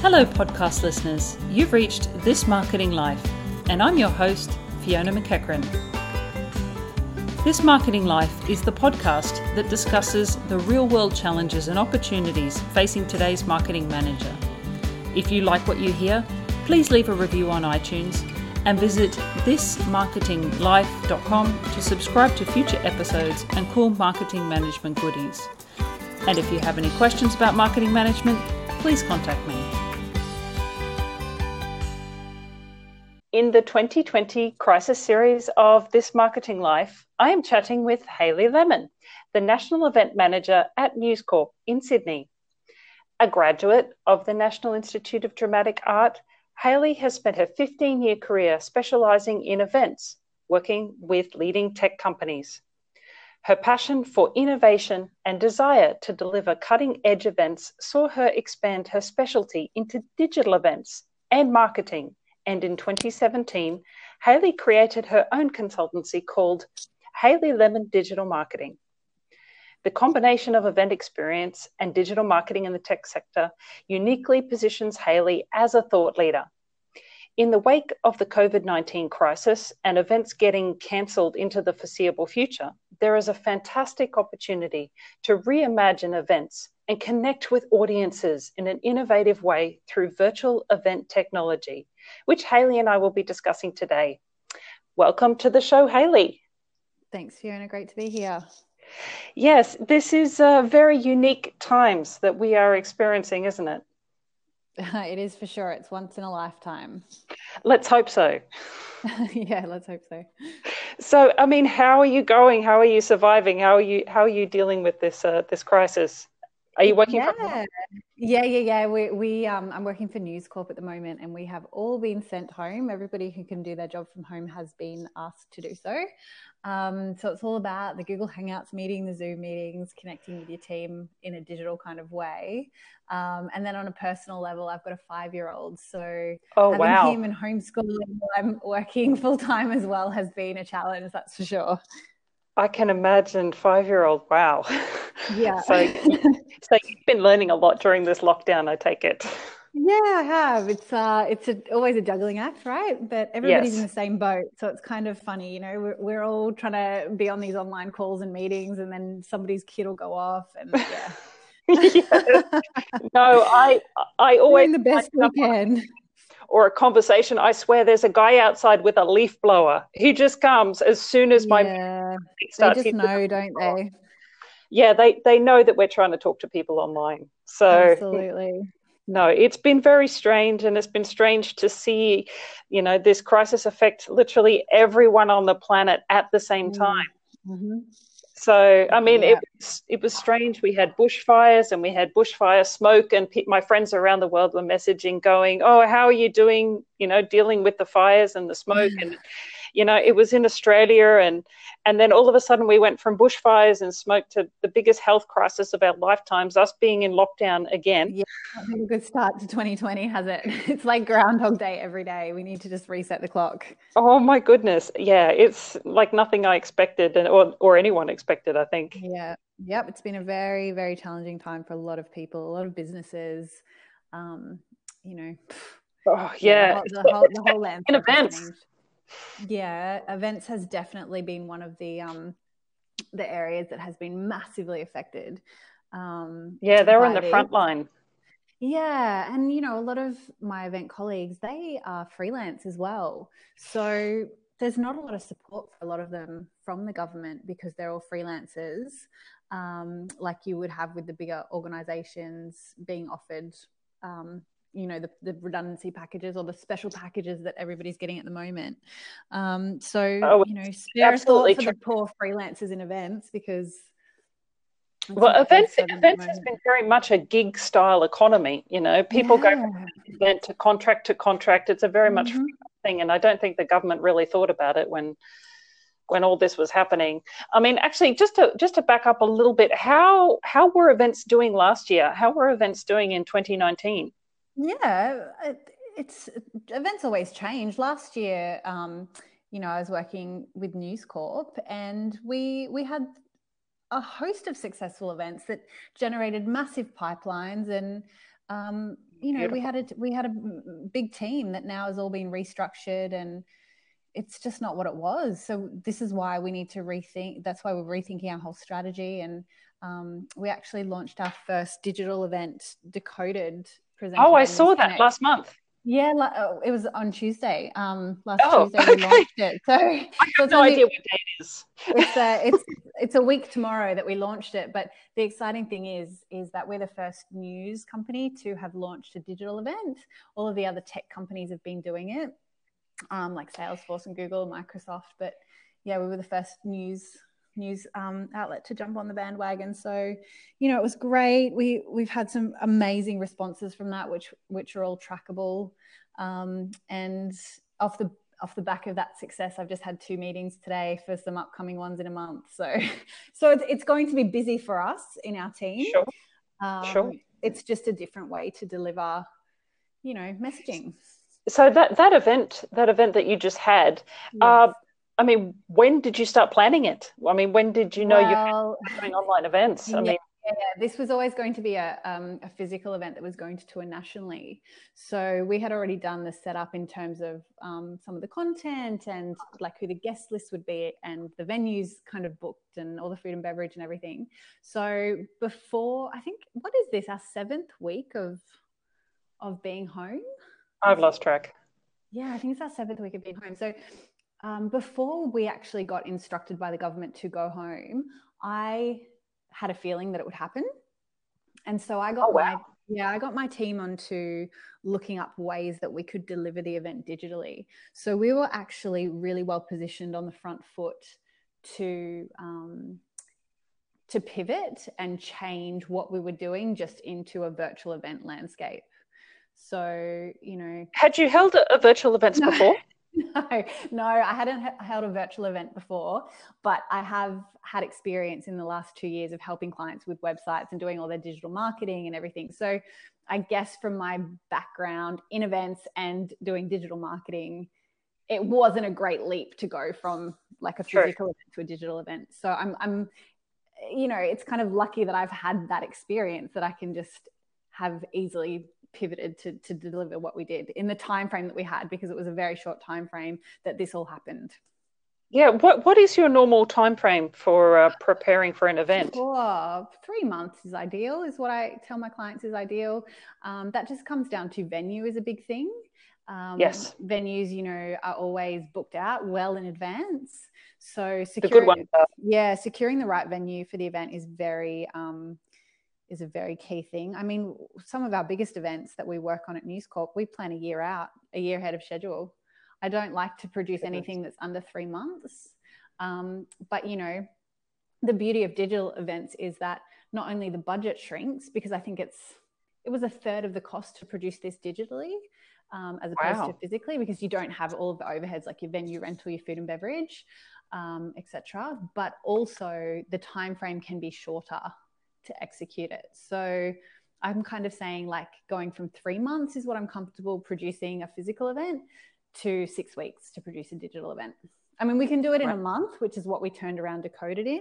Hello, podcast listeners. You've reached This Marketing Life, and I'm your host, Fiona McEachran. This Marketing Life is the podcast that discusses the real world challenges and opportunities facing today's marketing manager. If you like what you hear, please leave a review on iTunes and visit thismarketinglife.com to subscribe to future episodes and cool marketing management goodies. And if you have any questions about marketing management, please contact me. In the 2020 Crisis series of This Marketing Life, I am chatting with Hayley Lemon, the National Event Manager at News Corp in Sydney. A graduate of the National Institute of Dramatic Art, Hayley has spent her 15 year career specialising in events, working with leading tech companies. Her passion for innovation and desire to deliver cutting edge events saw her expand her specialty into digital events and marketing and in 2017, Haley created her own consultancy called Haley Lemon Digital Marketing. The combination of event experience and digital marketing in the tech sector uniquely positions Haley as a thought leader. In the wake of the COVID 19 crisis and events getting cancelled into the foreseeable future, there is a fantastic opportunity to reimagine events and connect with audiences in an innovative way through virtual event technology which Haley and I will be discussing today. Welcome to the show, Haley. Thanks, Fiona. Great to be here. Yes, this is uh, very unique times that we are experiencing, isn't it? it is for sure. It's once in a lifetime. Let's hope so. yeah, let's hope so. So, I mean, how are you going? How are you surviving? How are you how are you dealing with this uh, this crisis? Are you working yeah. from home? Yeah, yeah, yeah. We, we um, I'm working for News Corp at the moment, and we have all been sent home. Everybody who can do their job from home has been asked to do so. Um, so it's all about the Google Hangouts meeting, the Zoom meetings, connecting with your team in a digital kind of way. Um, and then on a personal level, I've got a five year old. So oh, having wow. him and homeschooling while I'm working full time as well has been a challenge, that's for sure. I can imagine five year old. Wow. Yeah. so, so you've been learning a lot during this lockdown, I take it. Yeah, I have. It's uh, it's a, always a juggling act, right? But everybody's yes. in the same boat, so it's kind of funny. You know, we're, we're all trying to be on these online calls and meetings, and then somebody's kid will go off, and yeah. No, I I always Doing the best we can or a conversation, I swear there's a guy outside with a leaf blower. He just comes as soon as my yeah, starts. They just know, don't they? Yeah, they they know that we're trying to talk to people online. So absolutely. No, it's been very strange, and it's been strange to see, you know, this crisis affect literally everyone on the planet at the same mm. time. Mm-hmm. So, I mean, yeah. it was it was strange. We had bushfires and we had bushfire smoke, and pe- my friends around the world were messaging, going, "Oh, how are you doing? You know, dealing with the fires and the smoke." and you know, it was in Australia, and and then all of a sudden we went from bushfires and smoke to the biggest health crisis of our lifetimes, us being in lockdown again. Yeah, a good start to 2020, has it? It's like Groundhog Day every day. We need to just reset the clock. Oh my goodness, yeah, it's like nothing I expected, and or or anyone expected. I think. Yeah. Yep. It's been a very very challenging time for a lot of people, a lot of businesses. Um, you know. Oh yeah, the whole, the whole, the whole in events. Yeah, events has definitely been one of the um, the areas that has been massively affected. Um, yeah, they're on the front line. Yeah, and you know, a lot of my event colleagues they are freelance as well, so there's not a lot of support for a lot of them from the government because they're all freelancers, um, like you would have with the bigger organisations being offered um, you know the, the redundancy packages or the special packages that everybody's getting at the moment. Um, so oh, you know spare a thought for true. the poor freelancers in events because well events events has been very much a gig style economy you know. People yeah. go from event to contract to contract. It's a very much mm-hmm. thing and i don't think the government really thought about it when when all this was happening. I mean actually just to just to back up a little bit how how were events doing last year? How were events doing in 2019 yeah, it, it's events always change. Last year, um, you know, I was working with News Corp, and we we had a host of successful events that generated massive pipelines and um, you know, Beautiful. we had a we had a big team that now has all been restructured and it's just not what it was. So this is why we need to rethink. That's why we're rethinking our whole strategy. And um, we actually launched our first digital event, Decoded. Oh, I saw that Connect. last month. Yeah, oh, it was on Tuesday. Um, last oh, Tuesday we okay. launched it. So I have no idea what day it is. it's a it's it's a week tomorrow that we launched it. But the exciting thing is is that we're the first news company to have launched a digital event. All of the other tech companies have been doing it, um, like Salesforce and Google, and Microsoft. But yeah, we were the first news news um, outlet to jump on the bandwagon. So, you know, it was great. We we've had some amazing responses from that, which which are all trackable. Um, and off the off the back of that success, I've just had two meetings today for some upcoming ones in a month. So, so it's, it's going to be busy for us in our team. Sure. Um, sure. It's just a different way to deliver, you know, messaging. So that that event, that event that you just had, yes. uh, I mean, when did you start planning it? I mean, when did you know well, you're doing online events? I yeah, mean, yeah, this was always going to be a, um, a physical event that was going to tour nationally. So we had already done the setup in terms of um, some of the content and like who the guest list would be and the venues kind of booked and all the food and beverage and everything. So before, I think, what is this, our seventh week of of being home? I've lost track. Yeah, I think it's our seventh week of being home. So um, before we actually got instructed by the government to go home, I had a feeling that it would happen. And so I got oh, wow. my yeah, I got my team onto looking up ways that we could deliver the event digitally. So we were actually really well positioned on the front foot to um, to pivot and change what we were doing just into a virtual event landscape. So you know, had you held a, virtual events no. before? No, no, I hadn't held a virtual event before, but I have had experience in the last two years of helping clients with websites and doing all their digital marketing and everything. So I guess from my background in events and doing digital marketing, it wasn't a great leap to go from like a physical sure. event to a digital event. So I'm, I'm, you know, it's kind of lucky that I've had that experience that I can just have easily pivoted to, to deliver what we did in the time frame that we had because it was a very short time frame that this all happened. Yeah what what is your normal time frame for uh, preparing for an event? oh, three months is ideal is what i tell my clients is ideal. Um, that just comes down to venue is a big thing. Um, yes. venues you know are always booked out well in advance. So securing, yeah securing the right venue for the event is very um, is a very key thing. I mean, some of our biggest events that we work on at News Corp, we plan a year out, a year ahead of schedule. I don't like to produce anything that's under three months. Um, but, you know, the beauty of digital events is that not only the budget shrinks, because I think it's, it was a third of the cost to produce this digitally um, as opposed wow. to physically, because you don't have all of the overheads like your venue rental, your food and beverage, um, etc. But also the time frame can be shorter to execute it. So I'm kind of saying like going from three months is what I'm comfortable producing a physical event to six weeks to produce a digital event. I mean, we can do it in right. a month, which is what we turned around Decoded in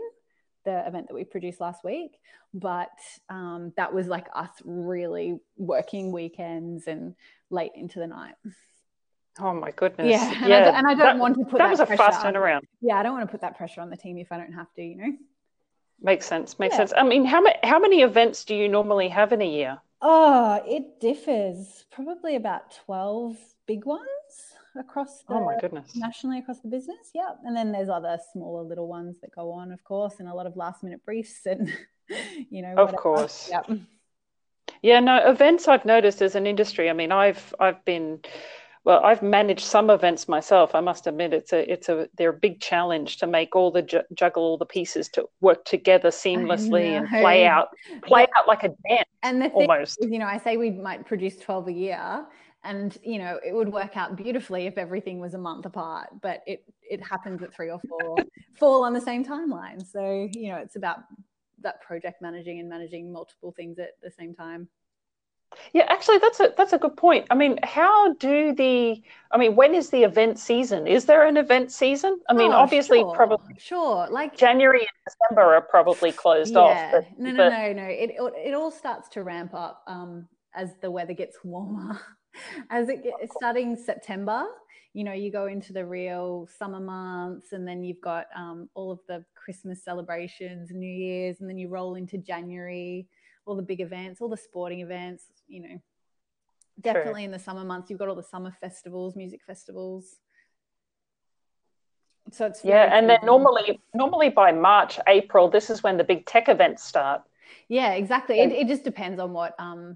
the event that we produced last week. But um, that was like us really working weekends and late into the night. Oh my goodness! Yeah, and, yeah. I, and I don't that, want to put that, that was a fast turnaround. Yeah, I don't want to put that pressure on the team if I don't have to. You know. Makes sense. Makes yeah. sense. I mean, how many how many events do you normally have in a year? Oh, it differs. Probably about twelve big ones across the oh my goodness nationally across the business. Yeah, and then there's other smaller little ones that go on, of course, and a lot of last minute briefs and you know. Of course. Yep. Yeah, no events. I've noticed as an industry. I mean, I've I've been well, I've managed some events myself. I must admit, it's a it's a they're a big challenge to make all the ju- juggle all the pieces to work together seamlessly and play out play yeah. out like a dance. And the almost, is, you know, I say we might produce twelve a year, and you know, it would work out beautifully if everything was a month apart. But it it happens at three or four fall on the same timeline. So you know, it's about that project managing and managing multiple things at the same time. Yeah, actually, that's a that's a good point. I mean, how do the? I mean, when is the event season? Is there an event season? I mean, oh, obviously, sure, probably sure. Like January and December are probably closed yeah. off. But, no, no, but... no, no. It it all starts to ramp up um, as the weather gets warmer, as it gets starting September, you know, you go into the real summer months and then you've got um, all of the Christmas celebrations, New Year's, and then you roll into January, all the big events, all the sporting events, you know. Definitely True. in the summer months, you've got all the summer festivals, music festivals. So it's yeah, and then normally, normally by March, April, this is when the big tech events start. Yeah, exactly. It, it just depends on what um,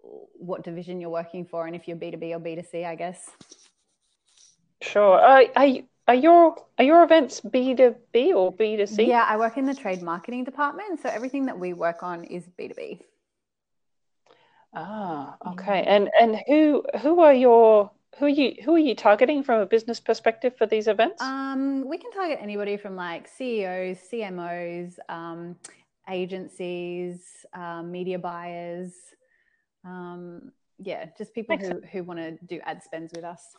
what division you're working for, and if you're B two B or B two C, I guess. Sure. Uh, are you, are your are your events B two B or B two C? Yeah, I work in the trade marketing department, so everything that we work on is B two B. Ah, okay. And and who who are your who are you who are you targeting from a business perspective for these events? Um, we can target anybody from like CEOs, CMOs, um, agencies, uh, media buyers. Um, yeah, just people Excellent. who who want to do ad spends with us.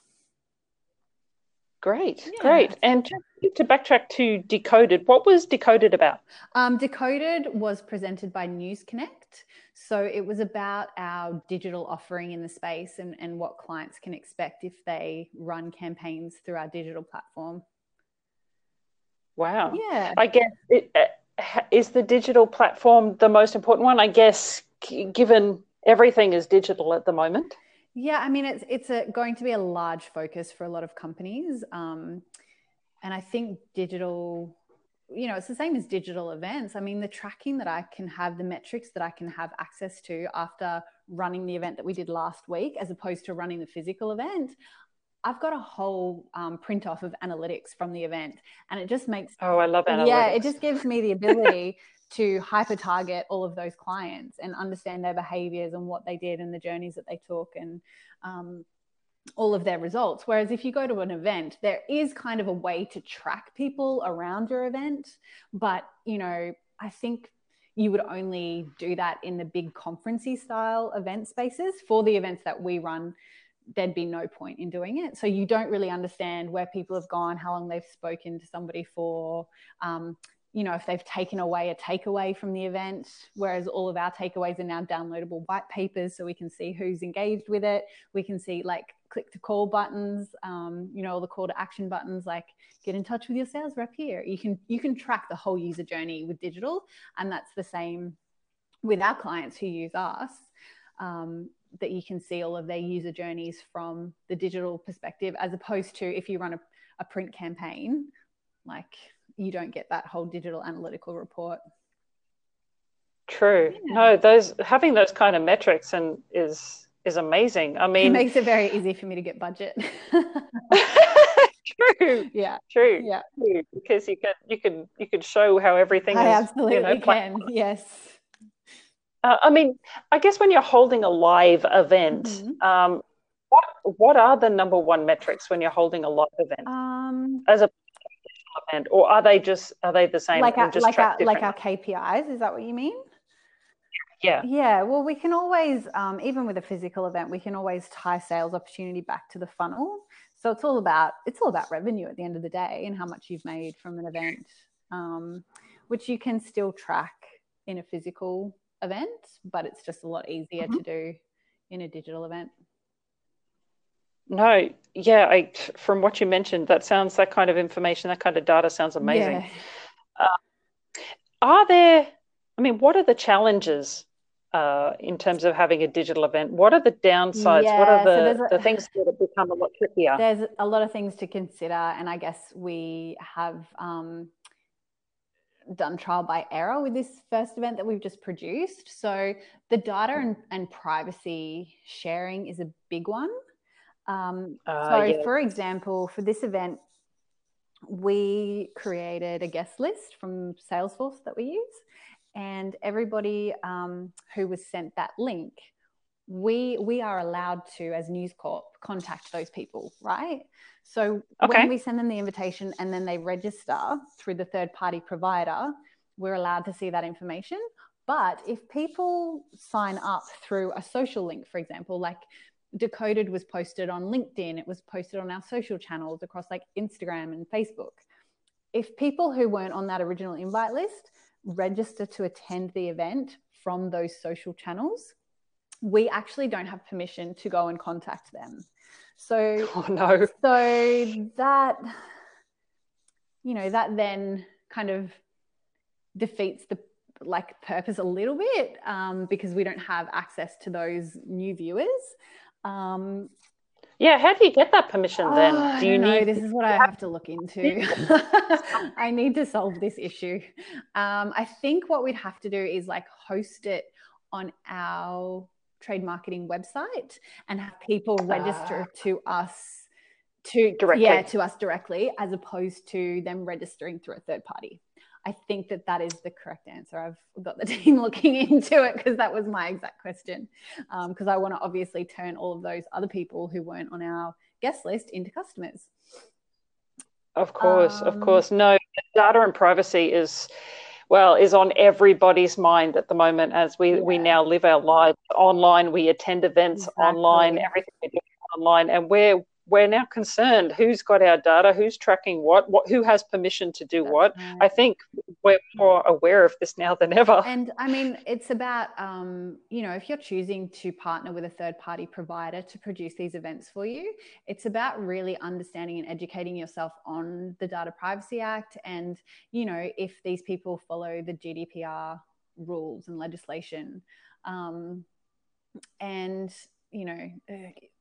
Great, yeah. great. And to, to, backtrack to Decoded, what was Decoded about? Um, Decoded was presented by News Connect. So it was about our digital offering in the space and, and what clients can expect if they run campaigns through our digital platform. Wow. Yeah. I guess it, uh, is the digital platform the most important one? I guess, given everything is digital at the moment. Yeah, I mean, it's it's a, going to be a large focus for a lot of companies, um, and I think digital, you know, it's the same as digital events. I mean, the tracking that I can have, the metrics that I can have access to after running the event that we did last week, as opposed to running the physical event. I've got a whole um, print off of analytics from the event, and it just makes oh, I love analytics. Yeah, it just gives me the ability to hyper target all of those clients and understand their behaviors and what they did and the journeys that they took and um, all of their results. Whereas if you go to an event, there is kind of a way to track people around your event. But, you know, I think you would only do that in the big conferencey style event spaces. For the events that we run, there'd be no point in doing it. So you don't really understand where people have gone, how long they've spoken to somebody for. Um, you know, if they've taken away a takeaway from the event, whereas all of our takeaways are now downloadable white papers, so we can see who's engaged with it. We can see like click to call buttons, um, you know, all the call to action buttons, like get in touch with your sales rep here. You can you can track the whole user journey with digital, and that's the same with our clients who use us. Um, that you can see all of their user journeys from the digital perspective, as opposed to if you run a, a print campaign, like you don't get that whole digital analytical report. True. Yeah. No, those having those kind of metrics and is is amazing. I mean, it makes it very easy for me to get budget. true. Yeah. True. Yeah. True. Because you can you can you can show how everything I is. absolutely you know, can. Yes. Uh, I mean, I guess when you're holding a live event, mm-hmm. um, what what are the number one metrics when you're holding a live event? Um, as a event, or are they just are they the same? Like our, like our, like our KPIs? Is that what you mean? Yeah. Yeah. Well, we can always, um, even with a physical event, we can always tie sales opportunity back to the funnel. So it's all about it's all about revenue at the end of the day and how much you've made from an event, um, which you can still track in a physical event, but it's just a lot easier mm-hmm. to do in a digital event. No, yeah, I from what you mentioned, that sounds that kind of information, that kind of data sounds amazing. Yeah. Uh, are there? I mean, what are the challenges uh, in terms of having a digital event? What are the downsides? Yeah, what are the, so a, the things that have become a lot trickier? There's a lot of things to consider, and I guess we have um, done trial by error with this first event that we've just produced. So the data and, and privacy sharing is a big one. Um, uh, so, yeah. for example, for this event, we created a guest list from Salesforce that we use, and everybody um, who was sent that link, we we are allowed to, as News Corp, contact those people, right? So okay. when we send them the invitation and then they register through the third party provider, we're allowed to see that information. But if people sign up through a social link, for example, like Decoded was posted on LinkedIn, it was posted on our social channels across like Instagram and Facebook. If people who weren't on that original invite list register to attend the event from those social channels, we actually don't have permission to go and contact them. So, oh, no. So that, you know, that then kind of defeats the like purpose a little bit um, because we don't have access to those new viewers. Um, yeah, how do you get that permission then? Oh, do you know, need? This is what I have to look into. I need to solve this issue. Um, I think what we'd have to do is like host it on our trade marketing website and have people register uh, to us to directly. yeah to us directly as opposed to them registering through a third party I think that that is the correct answer. I've got the team looking into it because that was my exact question. Because um, I want to obviously turn all of those other people who weren't on our guest list into customers. Of course, um, of course. No, data and privacy is well is on everybody's mind at the moment as we yeah. we now live our lives online we attend events exactly. online everything we do online and we're we're now concerned who's got our data, who's tracking what, what who has permission to do That's what. Right. I think we're more aware of this now than ever. And I mean, it's about, um, you know, if you're choosing to partner with a third party provider to produce these events for you, it's about really understanding and educating yourself on the Data Privacy Act and, you know, if these people follow the GDPR rules and legislation. Um, and, you know,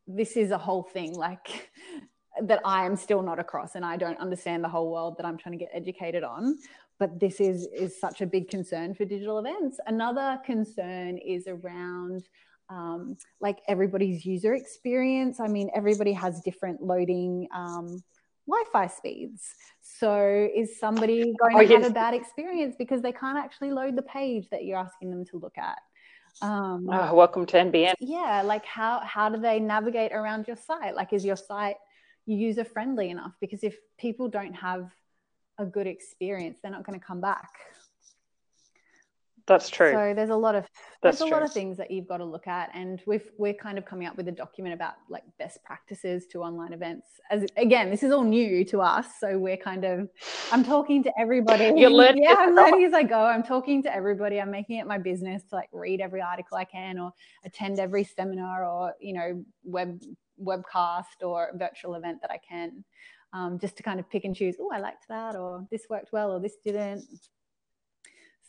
this is a whole thing like that I am still not across and I don't understand the whole world that I'm trying to get educated on. But this is is such a big concern for digital events. Another concern is around um, like everybody's user experience. I mean, everybody has different loading um, Wi-Fi speeds. So is somebody going oh, to yes. have a bad experience because they can't actually load the page that you're asking them to look at? Um, oh, welcome to NBN. Yeah, like how how do they navigate around your site? Like, is your site user friendly enough? Because if people don't have a good experience, they're not going to come back. That's true. So there's a lot of That's there's a true. lot of things that you've got to look at, and we've we're kind of coming up with a document about like best practices to online events. As again, this is all new to us, so we're kind of I'm talking to everybody. You're learning. Yeah, I'm learning as I go. I'm talking to everybody. I'm making it my business to like read every article I can, or attend every seminar, or you know web webcast or virtual event that I can, um, just to kind of pick and choose. Oh, I liked that, or this worked well, or this didn't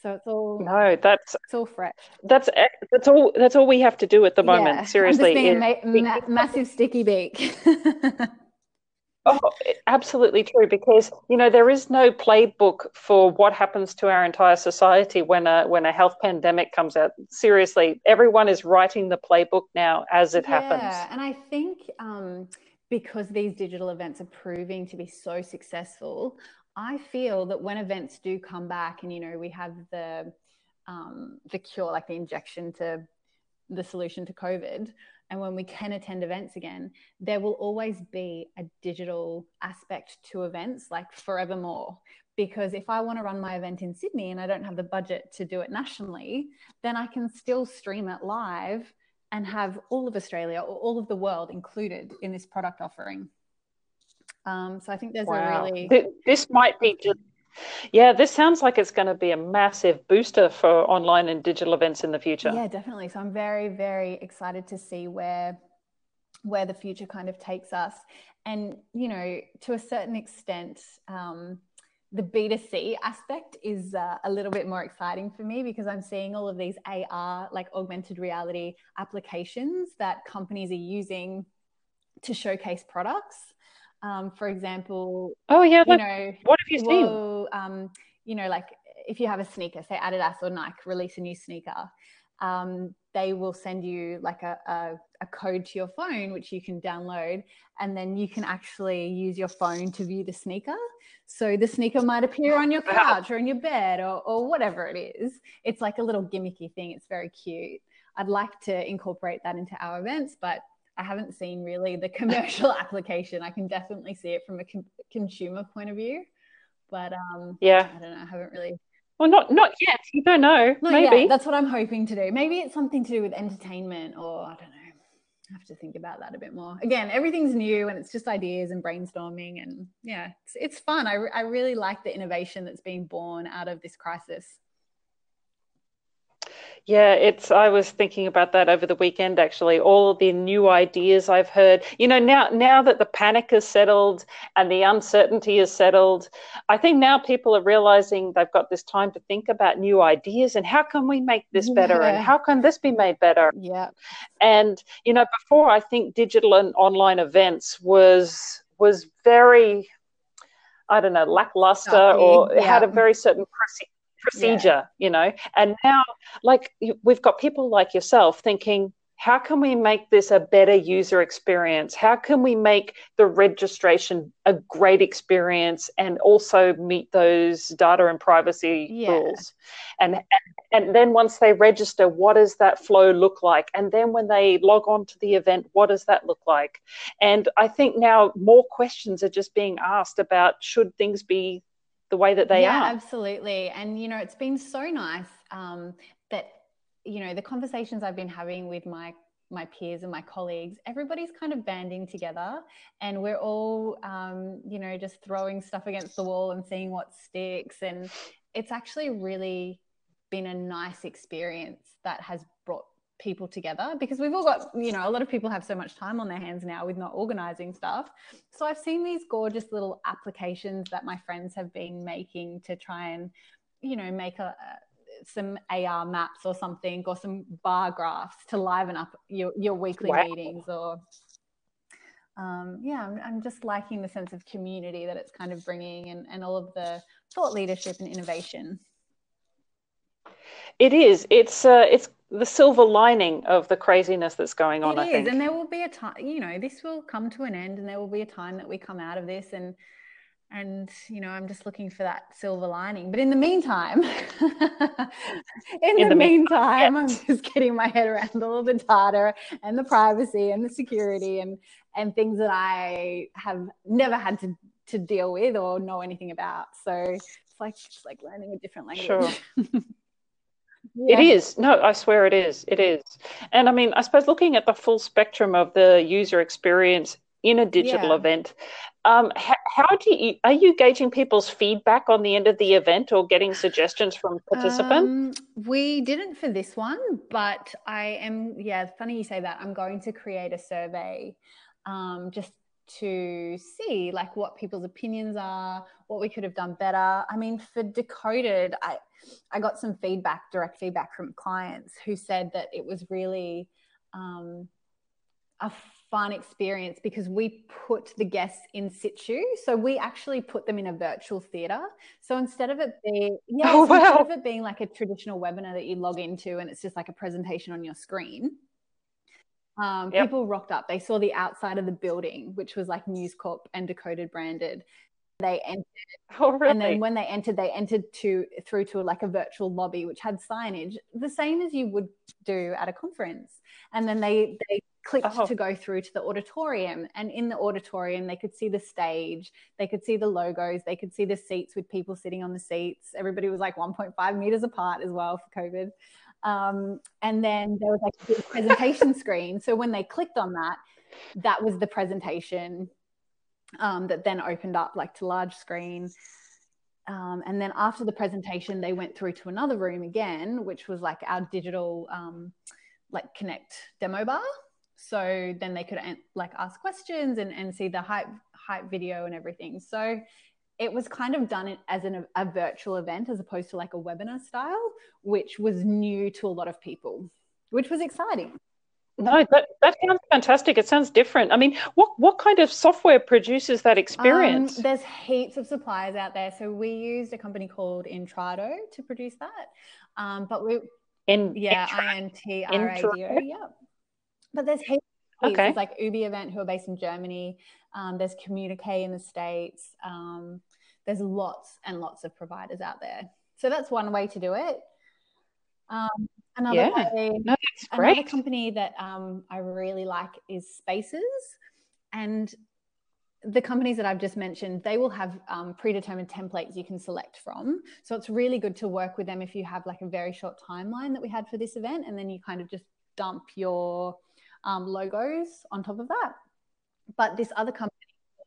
so it's all no, that's it's all fresh. That's that's all. That's all we have to do at the moment. Yeah, Seriously, being a ma- massive sticky beak. oh, absolutely true. Because you know there is no playbook for what happens to our entire society when a when a health pandemic comes out. Seriously, everyone is writing the playbook now as it yeah, happens. And I think. Um, because these digital events are proving to be so successful, I feel that when events do come back and, you know, we have the, um, the cure, like the injection to the solution to COVID, and when we can attend events again, there will always be a digital aspect to events, like forevermore. Because if I want to run my event in Sydney and I don't have the budget to do it nationally, then I can still stream it live and have all of Australia or all of the world included in this product offering. Um, so I think there's wow. a really this might be just yeah, this sounds like it's going to be a massive booster for online and digital events in the future. Yeah, definitely. So I'm very, very excited to see where where the future kind of takes us. And you know, to a certain extent, um, the B2C aspect is uh, a little bit more exciting for me because I'm seeing all of these AR, like augmented reality applications that companies are using to showcase products. Um, for example, oh yeah, you know, what have you seen? um, you know, like if you have a sneaker, say Adidas or Nike release a new sneaker, um, they will send you like a, a, a, code to your phone, which you can download, and then you can actually use your phone to view the sneaker. So the sneaker might appear on your couch or in your bed or, or whatever it is. It's like a little gimmicky thing. It's very cute. I'd like to incorporate that into our events, but I haven't seen really the commercial application. I can definitely see it from a con- consumer point of view, but um, yeah, I don't know. I haven't really. Well, not not yet. You don't know. Not Maybe yet. that's what I'm hoping to do. Maybe it's something to do with entertainment, or I don't know. I have to think about that a bit more. Again, everything's new and it's just ideas and brainstorming, and yeah, it's it's fun. I I really like the innovation that's being born out of this crisis. Yeah, it's. I was thinking about that over the weekend. Actually, all the new ideas I've heard. You know, now now that the panic has settled and the uncertainty is settled, I think now people are realizing they've got this time to think about new ideas and how can we make this better yeah. and how can this be made better. Yeah. And you know, before I think digital and online events was was very, I don't know, lackluster or yeah. had a very certain procedure, yeah. you know. And now, like, we've got people like yourself thinking, how can we make this a better user experience? How can we make the registration a great experience and also meet those data and privacy yeah. rules? And, and then once they register, what does that flow look like? And then when they log on to the event, what does that look like? And I think now more questions are just being asked about should things be the way that they are. yeah, are. absolutely. And you know, it's been so nice um, that you know the conversations I've been having with my my peers and my colleagues, everybody's kind of banding together, and we're all um, you know just throwing stuff against the wall and seeing what sticks. And it's actually really been a nice experience that has brought people together because we've all got you know a lot of people have so much time on their hands now with not organizing stuff so i've seen these gorgeous little applications that my friends have been making to try and you know make a, some AR maps or something or some bar graphs to liven up your, your weekly wow. meetings or um, yeah I'm, I'm, just liking the sense of community that it's kind of bringing and, and all of the thought leadership and innovation it is it's uh, it's the silver lining of the craziness that's going on. It I is, think. and there will be a time. You know, this will come to an end, and there will be a time that we come out of this, and and you know, I'm just looking for that silver lining. But in the meantime, in, in, the, meantime, yes. I'm just getting my head around all the data and the privacy and the security and and things that I have never had to to deal with or know anything about. So it's like it's like learning a different language. Sure. Yeah. It is. No, I swear it is. It is. And I mean, I suppose looking at the full spectrum of the user experience in a digital yeah. event, um, how, how, do you are you gauging people's feedback on the end of the event or getting suggestions from participants? Um, we didn't for this one, but I am. Yeah, funny you say that. I'm going to create a survey um, just to see like what people's opinions are, what we could have done better. I mean, for Decoded, I I got some feedback, direct feedback from clients who said that it was really um, a fun experience because we put the guests in situ. So we actually put them in a virtual theatre. So instead of it being yeah, oh, wow. instead of it being like a traditional webinar that you log into and it's just like a presentation on your screen, um, yep. people rocked up. They saw the outside of the building, which was like News Corp and Decoded branded. They entered, oh, really? and then when they entered, they entered to through to like a virtual lobby, which had signage, the same as you would do at a conference. And then they they clicked oh. to go through to the auditorium, and in the auditorium, they could see the stage, they could see the logos, they could see the seats with people sitting on the seats. Everybody was like 1.5 meters apart as well for COVID. Um, and then there was like a big presentation screen. So when they clicked on that, that was the presentation um, that then opened up like to large screen. Um, and then after the presentation, they went through to another room again, which was like our digital um, like connect demo bar. So then they could like ask questions and, and see the hype hype video and everything. So it was kind of done as an, a virtual event as opposed to like a webinar style, which was new to a lot of people, which was exciting. No, that, that sounds fantastic. It sounds different. I mean, what, what kind of software produces that experience? Um, there's heaps of suppliers out there. So we used a company called Intrado to produce that. Um, but we, In, yeah, I N T R A D O, yeah. But there's heaps. Okay. There's like Ubivent, who are based in Germany. Um, there's Communique in the States. Um, there's lots and lots of providers out there. So that's one way to do it. Um, another yeah. way, no, another company that um, I really like is Spaces, and the companies that I've just mentioned, they will have um, predetermined templates you can select from. So it's really good to work with them if you have like a very short timeline that we had for this event, and then you kind of just dump your um, logos on top of that. But this other company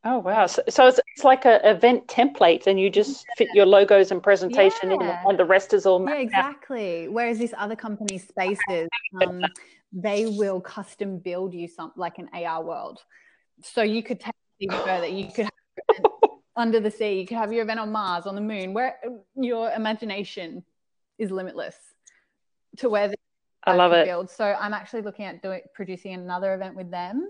Oh wow! So, so it's, it's like an event template, and you just fit your logos and presentation in, and the rest is all Yeah, mapped out. exactly. Whereas this other company, Spaces, um, they will custom build you some like an AR world. So you could take it even further. You could have under the sea. You could have your event on Mars, on the moon, where your imagination is limitless to where the I love it. build. So I'm actually looking at doing producing another event with them.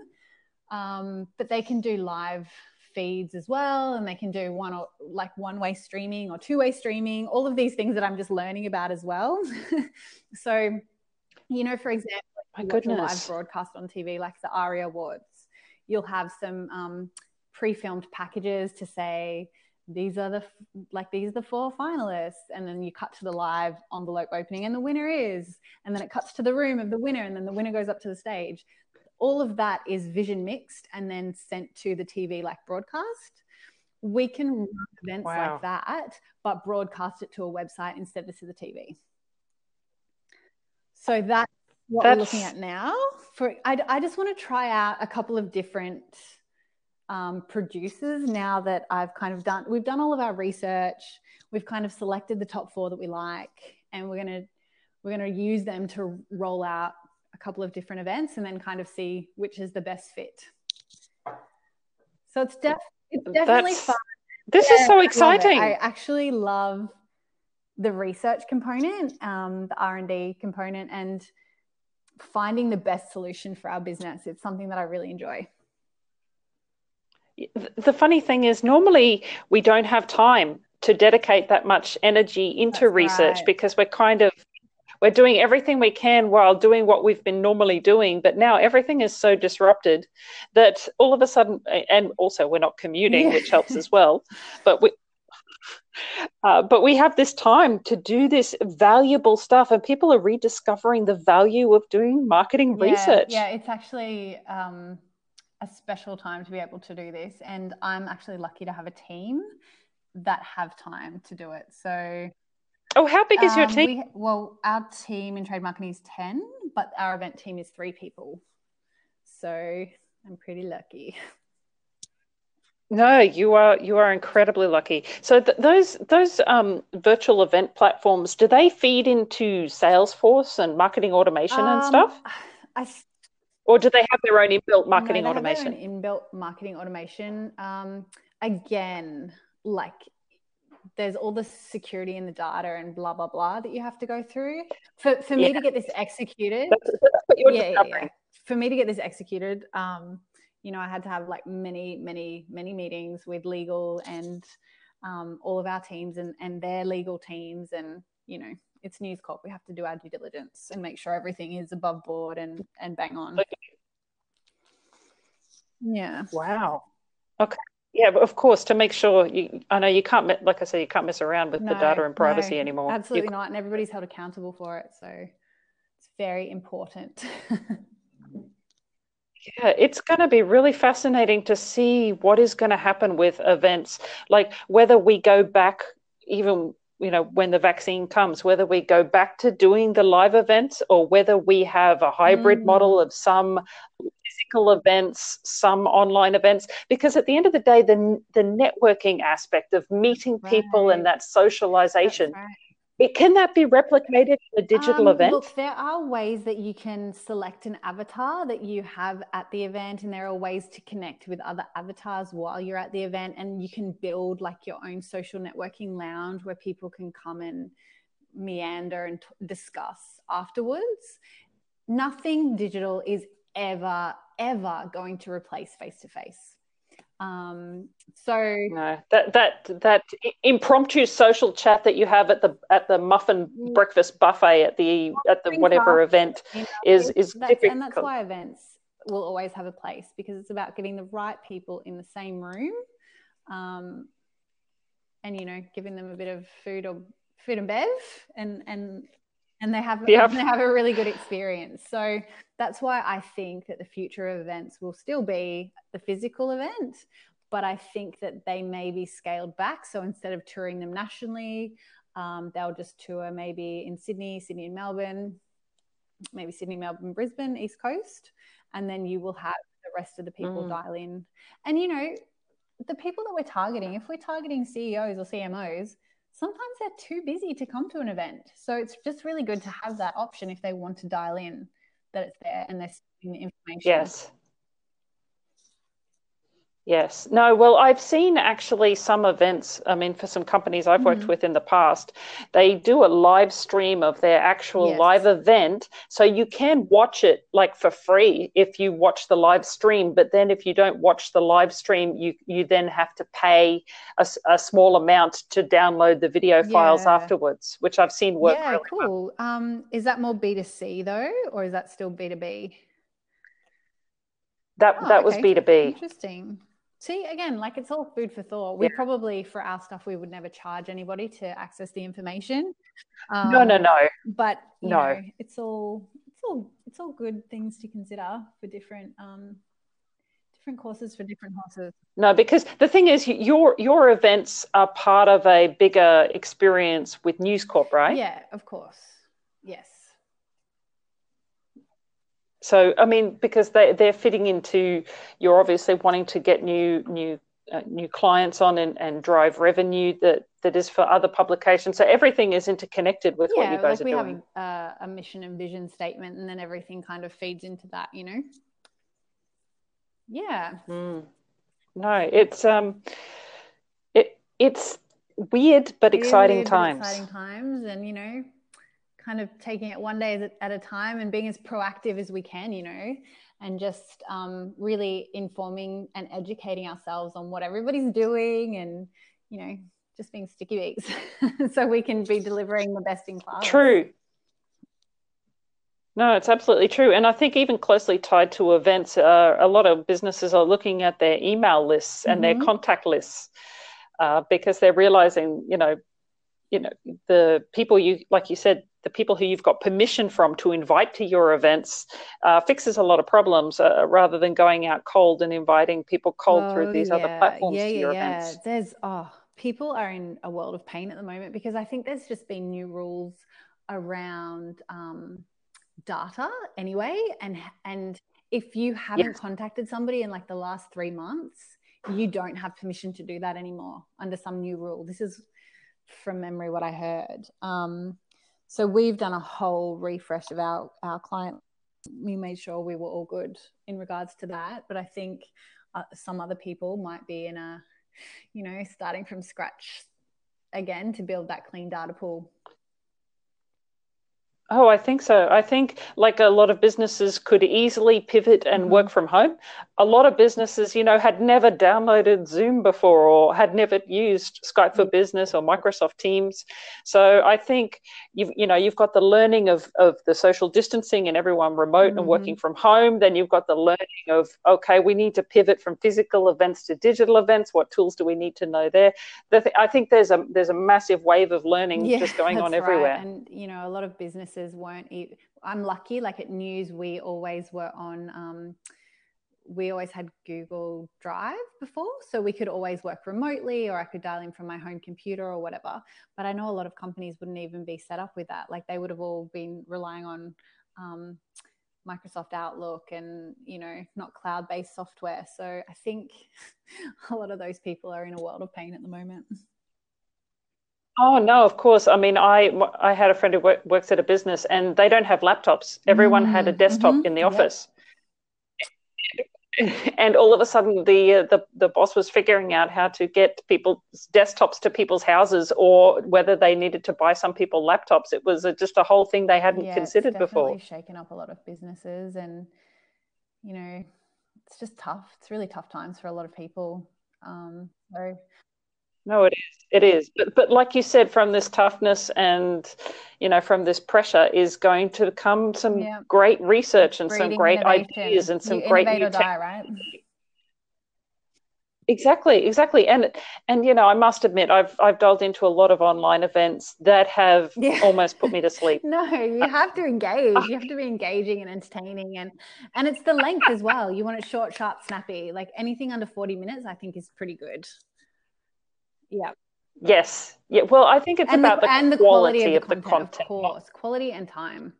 Um, but they can do live feeds as well, and they can do one or like one way streaming or two way streaming. All of these things that I'm just learning about as well. so, you know, for example, My a live broadcast on TV, like the ARIA Awards, you'll have some um, pre-filmed packages to say these are the like these are the four finalists, and then you cut to the live envelope opening, and the winner is, and then it cuts to the room of the winner, and then the winner goes up to the stage. All of that is vision mixed and then sent to the TV like broadcast. We can run events Wow. like that, but broadcast it to a website instead of to the TV. So that's what we're looking at now. For I, I just want to try out a couple of different um, producers now that I've kind of done. We've done all of our research. We've kind of selected the top four that we like, and we're gonna we're gonna use them to roll out couple of different events, and then kind of see which is the best fit. So it's, def- it's definitely That's- fun. This Yeah, is so I exciting. I actually love the research component, um, the R and D component, and finding the best solution for our business. It's something that I really enjoy. the funny thing is, normally we don't have time to dedicate that much energy into That's research right. because we're kind of we're doing everything we can while doing what we've been normally doing but now everything is so disrupted that all of a sudden and also we're not commuting Yeah. which helps as well but we uh, but we have this time to do this valuable stuff and people are rediscovering the value of doing marketing Yeah, research Yeah, it's actually um, a special time to be able to do this, and I'm actually lucky to have a team that have time to do it. So oh how big is your Um, team We, well, our team in trade marketing is 10, but our event team is three people. So I'm pretty lucky. No, you are you are incredibly lucky. So th those those um, virtual event platforms, do they feed into Salesforce and marketing automation and Um, stuff, I s- or do they have their own inbuilt no, marketing they have their automation? own inbuilt marketing automation. Um, again, like there's all the security in the data and blah blah blah that you have to go through. For for me Yeah. to get this executed, That's, that's yeah, yeah, yeah. For me to get this executed, um, you know, I had to have like many, many, many meetings with legal and um, all of our teams and, and their legal teams. And, you know, it's News Corp. We have to do our due diligence and make sure everything is above board and, and bang on. Okay. Yeah. Wow. Okay. Yeah, but of course, to make sure you, I know you can't, like I said, you can't mess around with the data and privacy no, anymore. You Absolutely not. And everybody's held accountable for it. So it's very important. Yeah, it's going to be really fascinating to see what is going to happen with events, like whether we go back, even, you know, when the vaccine comes, whether we go back to doing the live events or whether we have a hybrid Mm. model of some physical events, some online events. Because at the end of the day, the the networking aspect of meeting people and that socialization, right. it, can that be replicated in a digital Um, event? Look, there are ways that you can select an avatar that you have at the event, and there are ways to connect with other avatars while you're at the event. And you can build like your own social networking lounge where people can come and meander and t- discuss afterwards. Nothing digital is ever, ever going to replace face to face. Um, so No, that that that impromptu social chat that you have at the at the muffin breakfast buffet at the at the whatever event you know, is is that's, difficult. and that's why events will always have a place because it's about getting the right people in the same room um, and you know giving them a bit of food or food and bev and and and they have Yep. they have a really good experience so that's why i think that the future of events will still be the physical event but i think that they may be scaled back so instead of touring them nationally um, they'll just tour maybe in sydney sydney and melbourne maybe Sydney, Melbourne, Brisbane, East Coast, and then you will have the rest of the people Mm. dial in. And you know, the people that we're targeting, if we're targeting CEOs or CMOs, sometimes they're too busy to come to an event. So it's just really good to have that option if they want to dial in that it's there and they're seeing the information. Yes. Yes. No, well, I've seen actually some events. I mean, for some companies I've worked mm-hmm. with in the past, they do a live stream of their actual yes. live event. So you can watch it like for free if you watch the live stream. But then if you don't watch the live stream, you, you then have to pay a, a small amount to download the video files yeah. afterwards, which I've seen work. Yeah, really cool. Well. Um, is that more B2C though, or is that still B2B? That, oh, that okay. was B2B. Interesting. See, again, like it's all food for thought. We yeah. probably, for our stuff, we would never charge anybody to access the information. Um, no, no, no. But no, know, it's all it's all it's all good things to consider for different um, different courses for different horses. No, because the thing is, your your events are part of a bigger experience with News Corp, right? Yeah, of course. Yes. So, I mean, because they, they're fitting into, you're obviously wanting to get new new uh, new clients on and, and drive revenue that, that is for other publications. So everything is interconnected with yeah, what you guys like are doing. We have a, a mission and vision statement, and then everything kind of feeds into that. You know. Yeah. Mm. No, it's um, it it's weird but exciting weird, times. But exciting times, and you know, kind of taking it one day at a time and being as proactive as we can, you know, and just um, really informing and educating ourselves on what everybody's doing and, you know, just being sticky beaks so we can be delivering the best in class. True. No, it's absolutely true. And I think even closely tied to events, uh, a lot of businesses are looking at their email lists and mm-hmm. their contact lists uh, because they're realizing, you know, you know, the people you, like you said, the people who you've got permission from to invite to your events uh, fixes a lot of problems uh, rather than going out cold and inviting people cold oh, through these yeah. other platforms yeah, to yeah, your yeah. events. There's oh, people are in a world of pain at the moment because I think there's just been new rules around um, data anyway, and and if you haven't yes. contacted somebody in like the last three months, you don't have permission to do that anymore under some new rule. This is from memory what I heard. Um, so we've done a whole refresh of our, our client. We made sure we were all good in regards to that. But I think uh, some other people might be in a, you know, starting from scratch again to build that clean data pool. Oh, I think so. I think like a lot of businesses could easily pivot and mm-hmm. work from home. A lot of businesses, you know, had never downloaded Zoom before or had never used Skype for mm-hmm. Business or Microsoft Teams. So I think you've you know you've got the learning of of the social distancing and everyone remote mm-hmm. and working from home. Then you've got the learning of okay, we need to pivot from physical events to digital events. What tools do we need to know there? The th- I think there's a there's a massive wave of learning yeah, just going on everywhere. Right. And you know, a lot of businesses weren't. I'm lucky. Like at News, we always were on. Um, we always had Google Drive before, so we could always work remotely, or I could dial in from my home computer or whatever. But I know a lot of companies wouldn't even be set up with that. Like they would have all been relying on um, Microsoft Outlook and you know not cloud-based software. So I think a lot of those people are in a world of pain at the moment. Oh no, of course. I mean, I I had a friend who work, works at a business, and they don't have laptops. Everyone mm, had a mm, desktop mm-hmm. in the office. Yep and all of a sudden the, uh, the the boss was figuring out how to get people's desktops to people's houses or whether they needed to buy some people laptops it was a, just a whole thing they hadn't yeah, considered it's before shaken up a lot of businesses and you know it's just tough it's really tough times for a lot of people um, so no, it is. It is. But but like you said, from this toughness and you know from this pressure is going to come some yeah. great research and Breeding some great innovation. ideas and some you great new die, right? Exactly, exactly, and and you know, I must admit, I've I've delved into a lot of online events that have yeah. almost put me to sleep. no, you uh, have to engage. You have to be engaging and entertaining, and and it's the length as well. You want it short, sharp, snappy. Like anything under forty minutes, I think is pretty good. Yeah. Yes. Yeah. Well, I think it's and about the, the, and the quality, quality of, the, of the content, Of course, quality and time.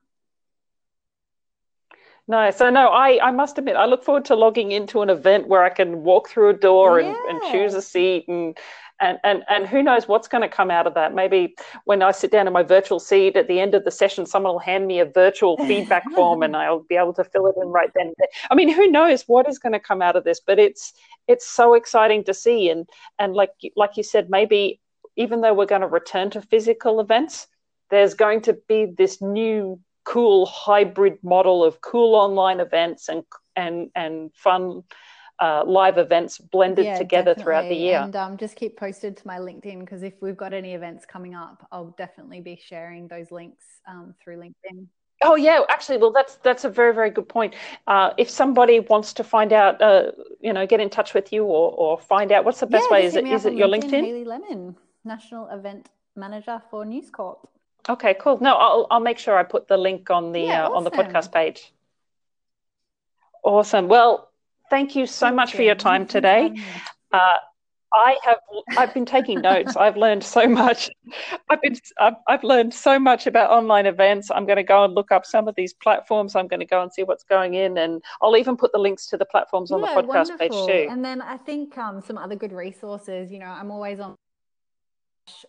No, so no, I, I must admit, I look forward to logging into an event where I can walk through a door yeah. and, and choose a seat and and and and who knows what's going to come out of that. Maybe when i sit down in my virtual seat at the end of the session someone will hand me a virtual feedback form and i'll be able to fill it in right then i mean who knows what is going to come out of this but it's it's so exciting to see and and like like you said maybe even though we're going to return to physical events there's going to be this new cool hybrid model of cool online events and and and fun uh, live events blended yeah, together definitely. throughout the year. And um, just keep posted to my LinkedIn because if we've got any events coming up, I'll definitely be sharing those links um, through LinkedIn. Oh yeah, actually, well, that's that's a very very good point. Uh, if somebody wants to find out, uh, you know, get in touch with you or, or find out what's the best yeah, way. Is it is it your LinkedIn? LinkedIn? Hayley Lemon, National Event Manager for News Corp. Okay, cool. No, I'll I'll make sure I put the link on the yeah, uh, awesome. on the podcast page. Awesome. Well, thank you so Thank much you. for your time today. Uh, I have I've been taking notes. I've learned so much. I've been I've, I've, learned so much about online events. I'm going to go and look up some of these platforms. I'm going to go and see what's going in, and I'll even put the links to the platforms on yeah, the podcast wonderful. page too. And then I think um, some other good resources. You know, I'm always on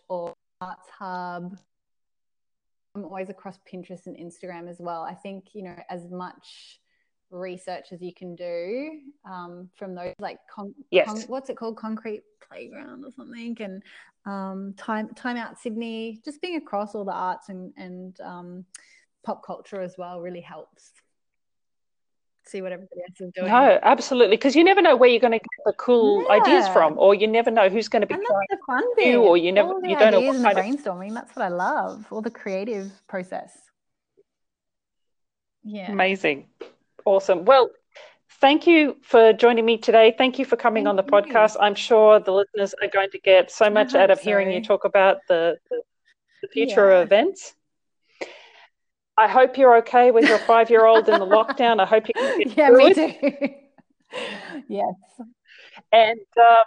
or Arts Hub. I'm always across Pinterest and Instagram as well. I think you know as much research as you can do um, from those like con- yes. Con- what's it called concrete playground or something and um, time time out Sydney just being across all the arts and and um, pop culture as well really helps see what everybody else is doing no absolutely because you never know where you're going to get the cool yeah. ideas from or you never know who's going to be and trying the fun you or you never you don't know what kind brainstorming of... that's what I love all the creative process yeah amazing Awesome. Well, thank you for joining me today. Thank you for coming thank on the you. podcast. I'm sure the listeners are going to get so much out of so. hearing you talk about the, the, the future yeah. of events. I hope you're okay with your five year old in the lockdown. I hope you can get Yeah, me too. yes. And um,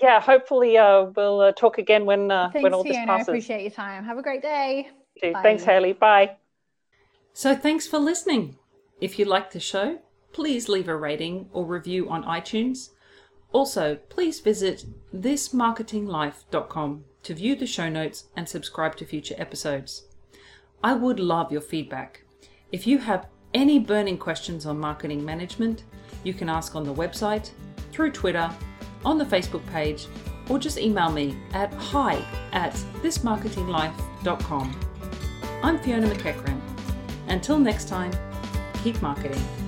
yeah, hopefully uh, we'll uh, talk again when uh, when all this passes. Thanks, I appreciate your time. Have a great day. Thanks, Hayley. Bye. So thanks for listening. If you like the show, please leave a rating or review on iTunes. Also, please visit thismarketinglife.com to view the show notes and subscribe to future episodes. I would love your feedback. If you have any burning questions on marketing management, you can ask on the website, through Twitter, on the Facebook page, or just email me at hi at thismarketinglife.com. I'm Fiona McEachran. Until next time, keep marketing.